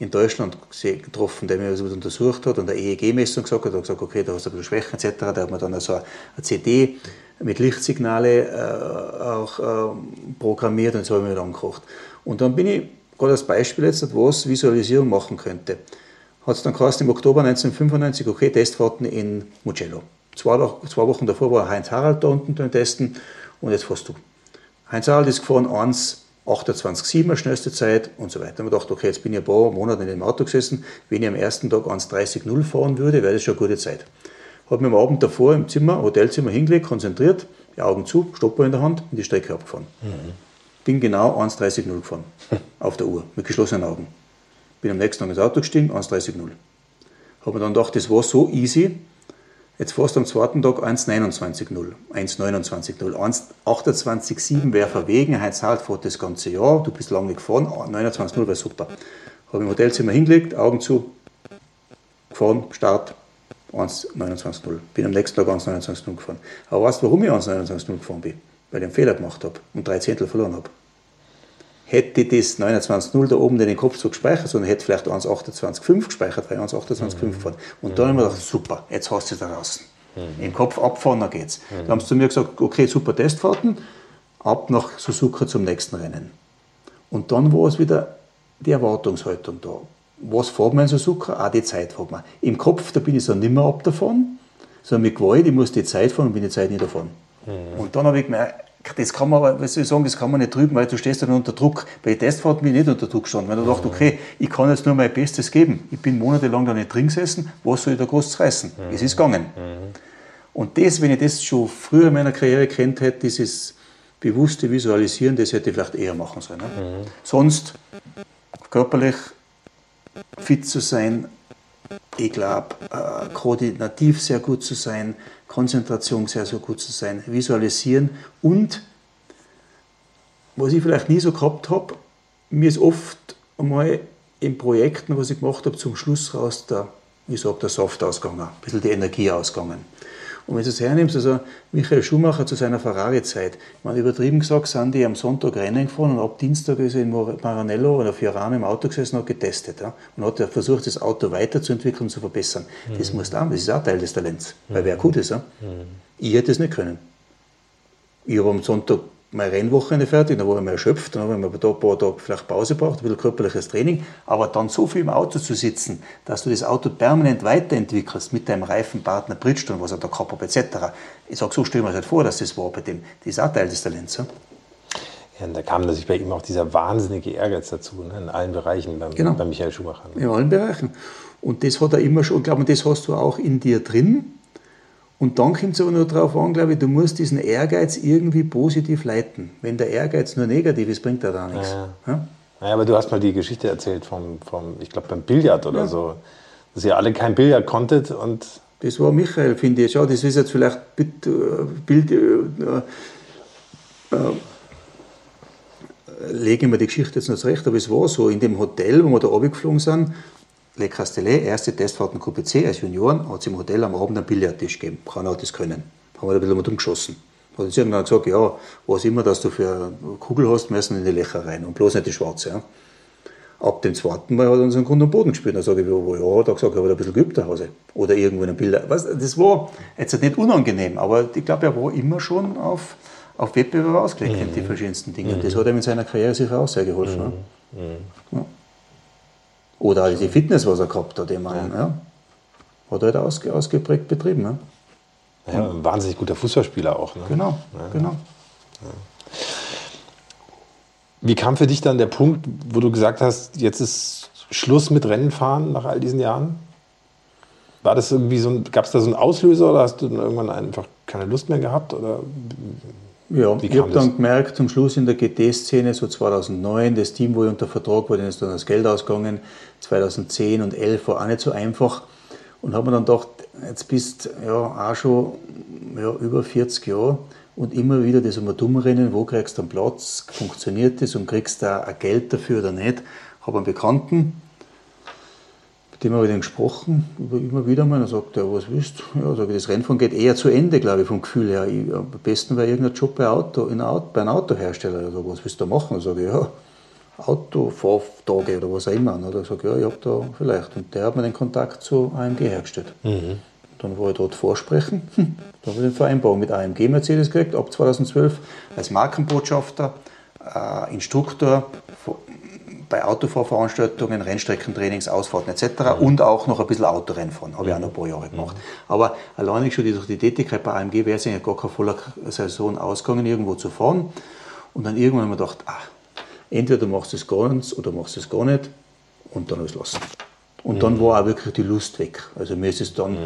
in Deutschland getroffen, der mir das untersucht hat und eine EEG-Messung gesagt hat, hat gesagt, okay, da hast du ein bisschen Schwächen etc. Da hat man dann also eine CD mit Lichtsignale äh, auch äh, programmiert und so habe ich mir angekocht. Und dann bin ich, gerade als Beispiel jetzt, was Visualisierung machen könnte. Hat es dann geheißen, im Oktober 1995, okay, Testfahrten in Mugello. Zwei, zwei Wochen davor war Heinz Harald da unten beim Testen und jetzt fährst du. Heinz Harald ist gefahren 1 28,7 schnellste Zeit und so weiter. Und wir dachten, okay, jetzt bin ich ein paar Monate in dem Auto gesessen. Wenn ich am ersten Tag 1,30,0 fahren würde, wäre das schon eine gute Zeit. Habe mich am Abend davor im Zimmer, Hotelzimmer hingelegt, konzentriert, die Augen zu, Stopper in der Hand und die Strecke abgefahren. Mhm. Bin genau 1,30,0 gefahren auf der Uhr mit geschlossenen Augen. Bin am nächsten Tag ins Auto gestiegen, 1,30,0. Habe mir dann gedacht, das war so easy, Jetzt fährst du am zweiten Tag 1,29,0, 1,29,0, 1,28,7 wäre verwegen, Heinz Halt fährt das ganze Jahr, du bist lange gefahren, 29,0 wäre super. Habe im Hotelzimmer hingelegt, Augen zu, gefahren, Start, 1,29,0. Bin am nächsten Tag 1,29,0 gefahren. Aber weißt du, warum ich 1,29,0 gefahren bin? Weil ich einen Fehler gemacht habe und drei Zehntel verloren habe. Hätte ich das 29,0 da oben in den Kopf so gespeichert, sondern hätte vielleicht 1,28,5 gespeichert, weil ich 1,28,5 mhm. gefahren. Und dann habe ich mir gedacht, super, jetzt hast du es da draußen. Mhm. Im Kopf abfahren, dann geht's. Mhm. Da haben sie zu mir gesagt, okay, super Testfahrten, ab nach Suzuka zum nächsten Rennen. Und dann war es wieder die Erwartungshaltung da. Was fährt man in Suzuka? Auch die Zeit fährt man. Im Kopf, da bin ich so nicht mehr ab davon, sondern mit Gewalt, ich muss die Zeit fahren und bin die Zeit nicht davon. Mhm. Und dann habe ich gemerkt, das kann man, was soll ich sagen, das kann man nicht drüben, weil du stehst dann unter Druck. Bei Testfahrten bin ich nicht unter Druck gestanden, weil du dachte, okay, ich kann jetzt nur mein Bestes geben. Ich bin monatelang da nicht drin gesessen, was soll ich da groß reißen? Mhm. Es ist gegangen. Mhm. Und das, wenn ich das schon früher in meiner Karriere kennt hätte, dieses bewusste Visualisieren, das hätte ich vielleicht eher machen sollen. Ne? Mhm. Sonst körperlich fit zu sein, ich glaube, äh, koordinativ sehr gut zu sein, Konzentration sehr, sehr gut zu sein, visualisieren und was ich vielleicht nie so gehabt habe, mir ist oft einmal in Projekten, was ich gemacht habe, zum Schluss raus der, ich sage, der Soft ausgegangen, ein bisschen die Energie ausgegangen. Und wenn du es hernimmst, also Michael Schumacher zu seiner Ferrari-Zeit, man übertrieben gesagt, sind die am Sonntag Rennen gefahren und ab Dienstag ist er in Maranello oder Fiorano im Auto gesessen und hat getestet. Ja, und hat versucht, das Auto weiterzuentwickeln und zu verbessern. Mhm. Das muss auch, das ist auch Teil des Talents, weil wer gut ist. Ja? Mhm. Ich hätte es nicht können. Ich habe am Sonntag mein Rennwochenende fertig, dann war ich mal erschöpft, dann habe ich da ein paar Tage vielleicht Pause gebraucht, ein bisschen körperliches Training, aber dann so viel im Auto zu sitzen, dass du das Auto permanent weiterentwickelst mit deinem Reifenpartner Bridgestone, was er da gehabt hat, etc. Ich sage, so stelle ich mir das halt vor, dass das war bei dem. Das ist auch Teil des Talents. Ja? Ja, und da kam natürlich bei ihm auch dieser wahnsinnige Ehrgeiz dazu, ne, in allen Bereichen beim, genau. bei Michael Schumacher. Ne? In allen Bereichen. Und das hat er immer schon, ich glaube, das hast du auch in dir drin und dann kommt es aber nur darauf an, glaube ich, du musst diesen Ehrgeiz irgendwie positiv leiten. Wenn der Ehrgeiz nur negativ ist, bringt er da nichts. Ja. Ja? Naja, aber du hast mal die Geschichte erzählt vom, vom ich glaube, beim Billard oder ja. so, dass ihr alle kein Billard konntet und... Das war Michael, finde ich. Schau, das ist jetzt vielleicht Bild... Äh, äh, äh, lege ich mir die Geschichte jetzt noch zurecht, aber es war so, in dem Hotel, wo wir da runtergeflogen sind, Le Castellet, erste Testfahrten QPC als Junioren, hat es im Hotel am Abend einen Billardtisch gegeben. Kann auch das können. Haben wir ein bisschen mit umgeschossen. Hat uns irgendwann gesagt, ja, was immer, dass du für eine Kugel hast, müssen in die Löcher rein und bloß nicht die schwarze. Ja. Ab dem zweiten Mal hat er uns einen Grund am Boden gespielt. Dann sage ich, wo, ja, hat er gesagt, ich habe ein bisschen geübt zu Hause. Oder irgendwo in einem Bilder. Das war jetzt nicht unangenehm, aber ich glaube, er war immer schon auf, auf Wettbewerb ausgelegt mhm. in die verschiedensten Dinge. Mhm. Das hat ihm in seiner Karriere sicher auch sehr geholfen. Mhm. Ja. Oder also die Fitness, was er gehabt hat, immer. Ja. ja. Hat er halt ausge, ausgeprägt betrieben. Ja. Ja, ein wahnsinnig guter Fußballspieler auch. Ne? Genau, ja. genau. Ja. Wie kam für dich dann der Punkt, wo du gesagt hast, jetzt ist Schluss mit Rennenfahren nach all diesen Jahren? War das irgendwie so gab es da so einen Auslöser oder hast du dann irgendwann einfach keine Lust mehr gehabt? Oder ja, ich habe dann gemerkt, zum Schluss in der GT-Szene, so 2009, das Team, wo ich unter Vertrag war, denen ist dann das Geld ausgegangen. 2010 und 2011 war auch nicht so einfach. Und habe mir dann gedacht, jetzt bist du ja auch schon ja, über 40 Jahre und immer wieder das um dumm rennen, wo kriegst du einen Platz, funktioniert das und kriegst du auch Geld dafür oder nicht. Habe einen Bekannten, mit dem habe ich dann gesprochen, immer wieder mal, dann sagt er, was willst du? Ja, sage ich, das Rennfahren geht eher zu Ende, glaube ich, vom Gefühl her. Ich, am besten wäre irgendein Job bei, Auto, in Auto, bei einem Autohersteller. Ich sage, was willst du da machen? Dann sage ich, ja, Autofahrtage oder was auch immer. Und dann hat er gesagt, ja, ich habe da vielleicht. Und der hat mir den Kontakt zu AMG hergestellt. Mhm. Dann war ich dort vorsprechen. Dann habe ich eine Vereinbarung mit AMG Mercedes gekriegt, ab 2012 als Markenbotschafter, äh, Instruktor bei Autofahrveranstaltungen, Rennstreckentrainings, Ausfahrten etc. Mhm. und auch noch ein bisschen Autorennfahren. Habe ich auch noch ein paar Jahre gemacht. Mhm. Aber alleine schon durch die Tätigkeit bei AMG wäre es ja gar keine voller Saison ausgegangen, irgendwo zu fahren. Und dann irgendwann haben wir gedacht, ach, entweder du machst es ganz oder machst es gar nicht und dann lassen. Und mhm. dann war auch wirklich die Lust weg. Also mir ist es dann, mhm.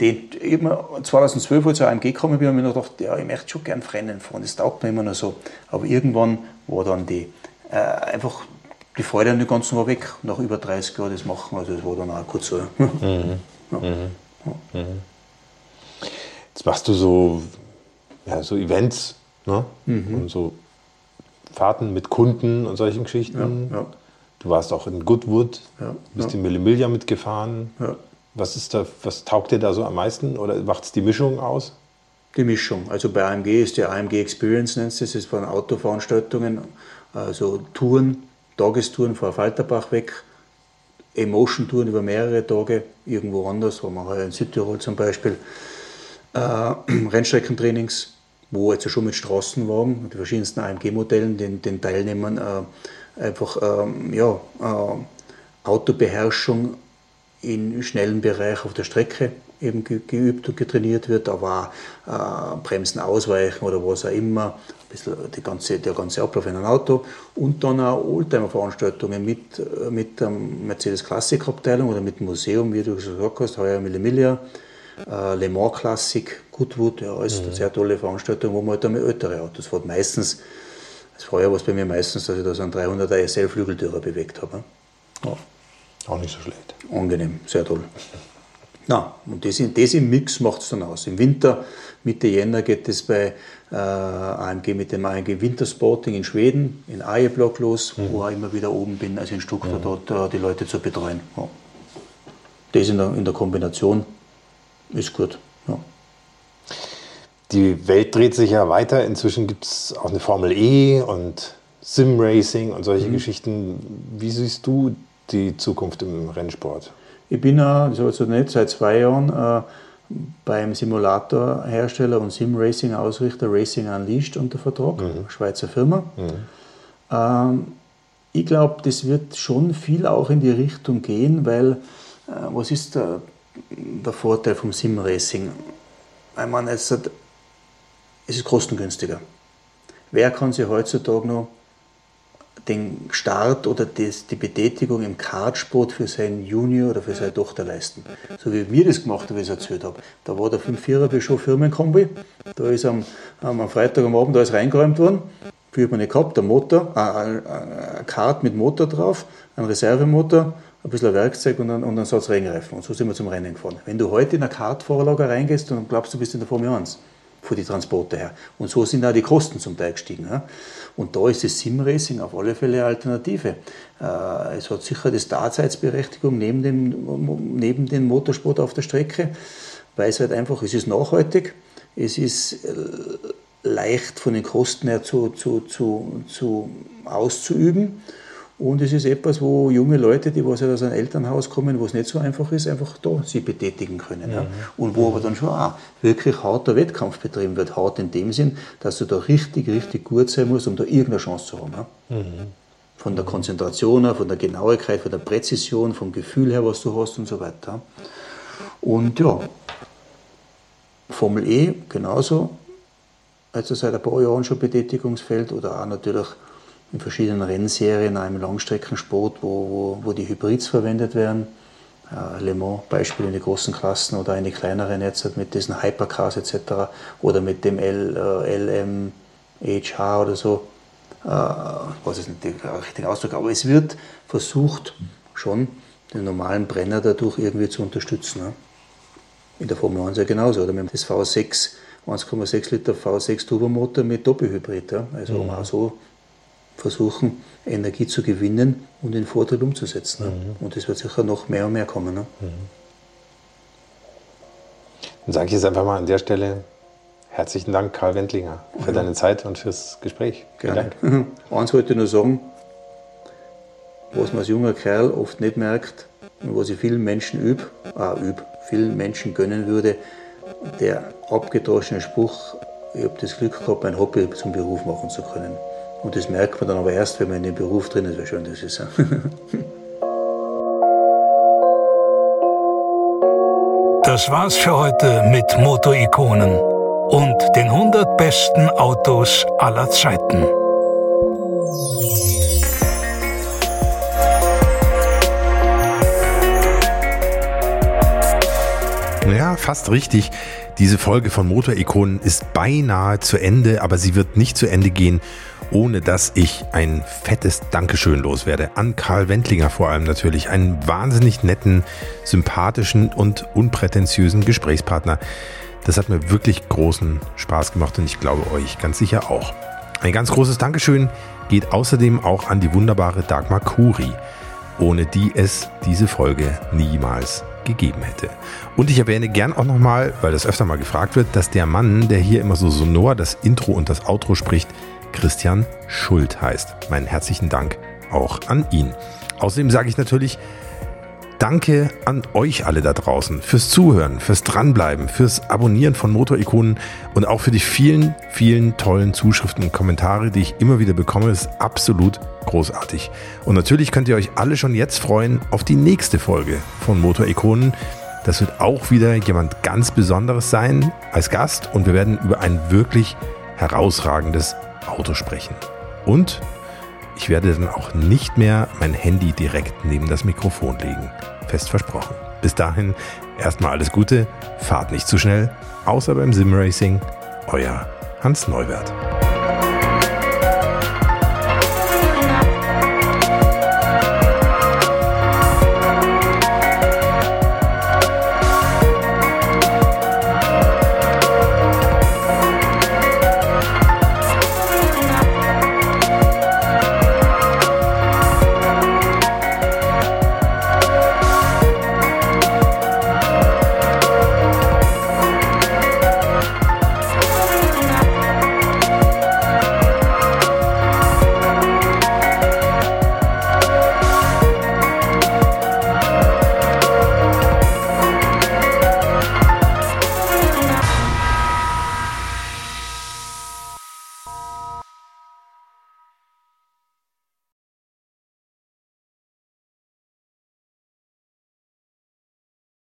den, ich 2012, als ich AMG gekommen bin, habe ich mir gedacht, ja, ich möchte schon gerne Rennen fahren, das taugt mir immer noch so. Aber irgendwann war dann die, äh, einfach die Freude an dem Ganzen war weg, nach über 30 Jahren das machen. Also das war dann auch kurz so. Mhm. Ja. Mhm. Mhm. Jetzt machst du so, ja, so Events, ne? Und so Fahrten mit Kunden und solchen Geschichten. Ja. Du warst auch in Goodwood, bist in Millimilia mitgefahren. Was ist da, was taugt dir da so am meisten oder macht es die Mischung aus? Die Mischung. Also bei AMG ist die AMG Experience, nennt es das, ist von Autoveranstaltungen, also Touren, Tagestouren von Falterbach weg, Emotion-Touren über mehrere Tage, irgendwo anders, wo man halt in Südtirol zum Beispiel, äh, Rennstreckentrainings, wo jetzt schon mit Straßenwagen, mit den verschiedensten AMG-Modellen, den, den Teilnehmern äh, einfach ähm, ja, äh, Autobeherrschung in schnellen Bereich auf der Strecke eben ge geübt und getrainiert wird, aber auch äh, Bremsen ausweichen oder was auch immer, die ganze, der ganze Ablauf in einem Auto und dann auch Oldtimer-Veranstaltungen mit, äh, mit der Mercedes Klassik-Abteilung oder mit dem Museum, wie du gesagt hast, heuer Millimilia, äh, Le Mans Klassik, Goodwood, ja, alles sehr tolle Veranstaltungen, wo man halt mit ältere Autos fährt. Meistens, das vorher war es bei mir meistens, dass ich da so einen 300er SL-Flügeltürer bewegt habe. Ja Auch nicht so schlecht. angenehm, sehr toll. Na, und das, das im Mix macht es dann aus. Im Winter, Mitte Jänner, geht es bei äh, AMG mit dem AMG Wintersporting in Schweden, in Ajeblock los, wo ich immer wieder oben bin, also in Stuttgart, dort äh, die Leute zu betreuen. Ja. Das in der, in der Kombination ist gut. Ja. Die Welt dreht sich ja weiter. Inzwischen gibt es auch eine Formel E und Sim-Racing und solche Geschichten. Wie siehst du die Zukunft im Rennsport? Ich bin, das habe ich so nicht, seit zwei Jahren äh, beim Simulatorhersteller und Sim-Racing-Ausrichter Racing Unleashed unter Vertrag, Schweizer Firma. Ähm, ich glaube, das wird schon viel auch in die Richtung gehen, weil äh, was ist der, der Vorteil vom Sim-Racing? Ich meine, es ist kostengünstiger. Wer kann sich heutzutage noch den Start oder das, die Betätigung im Kartsport für seinen Junior oder für seine Tochter leisten. So wie wir das gemacht haben, wie ich es erzählt habe. Da war der 5-4er Bischof Firmenkombi, da ist am, am Freitag am Abend alles reingeräumt worden. Viel hat man nicht gehabt, der Motor, ein, ein Kart mit Motor drauf, ein Reservemotor, ein bisschen Werkzeug und ein, und ein Satz Regenreifen. Und so sind wir zum Rennen gefahren. Wenn du heute in ein Kartfahrerlager reingehst, dann glaubst du, du bist in der Formel 1 von die Transporte her. Und so sind auch die Kosten zum Teil gestiegen. Ja. Und da ist das Sim-Racing auf alle Fälle eine Alternative. Äh, es hat sicher die Daseinsberechtigung neben dem, neben dem Motorsport auf der Strecke, weil es halt einfach, es ist nachhaltig, es ist äh, leicht von den Kosten her zu, zu, zu, zu auszuüben. Und es ist etwas, wo junge Leute, die was halt aus einem Elternhaus kommen, wo es nicht so einfach ist, einfach da sie betätigen können. Ja. Und wo aber dann schon auch wirklich harter Wettkampf betrieben wird. Hart in dem Sinn, dass du da richtig, richtig gut sein musst, um da irgendeine Chance zu haben. Ja. Von der Konzentration her, von der Genauigkeit, von der Präzision, vom Gefühl her, was du hast und so weiter. Und ja, Formel E genauso, also seit ein paar Jahren schon Betätigungsfeld oder auch natürlich in verschiedenen Rennserien, auch im Langstreckensport, wo, wo, wo die Hybrids verwendet werden. Äh, Le Mans Beispiel in den großen Klassen oder in die kleineren jetzt mit diesen Hypercars etc. oder mit dem L, äh, LMHH oder so. Äh, was ist nicht der richtige Ausdruck, aber es wird versucht, schon den normalen Brenner dadurch irgendwie zu unterstützen. Ne? In der Formel 1 ja genauso. Oder mit dem V6, 1,6 Liter V6 Turbomotor mit Doppelhybrid. Ja? Also um auch so versuchen, Energie zu gewinnen und den Vorteil umzusetzen. Ne? Und das wird sicher noch mehr und mehr kommen. Ne? Dann sage ich jetzt einfach mal an der Stelle herzlichen Dank, Karl Wendlinger, für deine Zeit und fürs Gespräch. Vielen Gerne. Dank. Eins wollte ich nur sagen, was man als junger Kerl oft nicht merkt und was ich vielen Menschen üb, ah, üb, vielen Menschen gönnen würde, der abgedroschene Spruch, ich habe das Glück gehabt, mein Hobby zum Beruf machen zu können. Und das merkt man dann aber erst, wenn man in dem Beruf drin ist, wie schön das ist. Das war's für heute mit Motorikonen und den 100 besten Autos aller Zeiten. Ja, fast richtig. Diese Folge von Motorikonen ist beinahe zu Ende, aber sie wird nicht zu Ende gehen, ohne dass ich ein fettes Dankeschön loswerde. An Karl Wendlinger vor allem natürlich. Einen wahnsinnig netten, sympathischen und unprätentiösen Gesprächspartner, Das hat mir wirklich großen Spaß gemacht und ich glaube euch ganz sicher auch. Ein ganz großes Dankeschön geht außerdem auch an die wunderbare Dagmar Kuri, ohne die es diese Folge niemals gegeben hätte. Und ich erwähne gern auch nochmal, weil das öfter mal gefragt wird, dass der Mann, der hier immer so sonor das Intro und das Outro spricht, Christian Schuld heißt. Meinen herzlichen Dank auch an ihn. Außerdem sage ich natürlich Danke an euch alle da draußen fürs Zuhören, fürs Dranbleiben, fürs Abonnieren von Motorikonen und auch für die vielen, vielen tollen Zuschriften und Kommentare, die ich immer wieder bekomme. Das ist absolut großartig. Und natürlich könnt ihr euch alle schon jetzt freuen auf die nächste Folge von Motorikonen. Das wird auch wieder jemand ganz Besonderes sein als Gast und wir werden über ein wirklich herausragendes Auto sprechen. Und ich werde dann auch nicht mehr mein Handy direkt neben das Mikrofon legen. Fest versprochen. Bis dahin erstmal alles Gute, fahrt nicht zu schnell, außer beim Simracing. Euer Hans Neuwert.